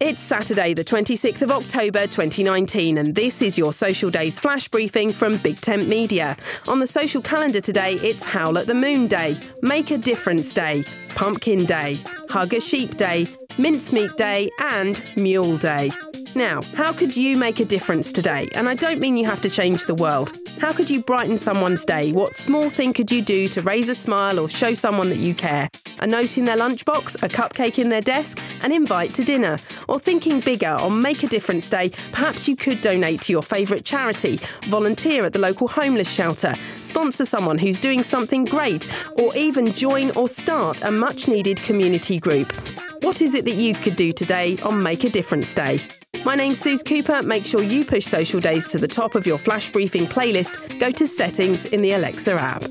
It's Saturday, the 26th of October 2019, and this is your Social Days flash briefing from Big Tent Media. On the social calendar today, it's Howl at the Moon Day, Make a Difference Day, Pumpkin Day, Hug a Sheep Day, Mincemeat Day, and Mule Day. Now, how could you make a difference today? And I don't mean you have to change the world. How could you brighten someone's day? What small thing could you do to raise a smile or show someone that you care? A note in their lunchbox, a cupcake in their desk, an invite to dinner. Or thinking bigger on Make a Difference Day, perhaps you could donate to your favourite charity, volunteer at the local homeless shelter, sponsor someone who's doing something great, or even join or start a much needed community group. What is it that you could do today on Make a Difference Day? My name's Suze Cooper. Make sure you push Social Days to the top of your flash briefing playlist. Go to settings in the Alexa app.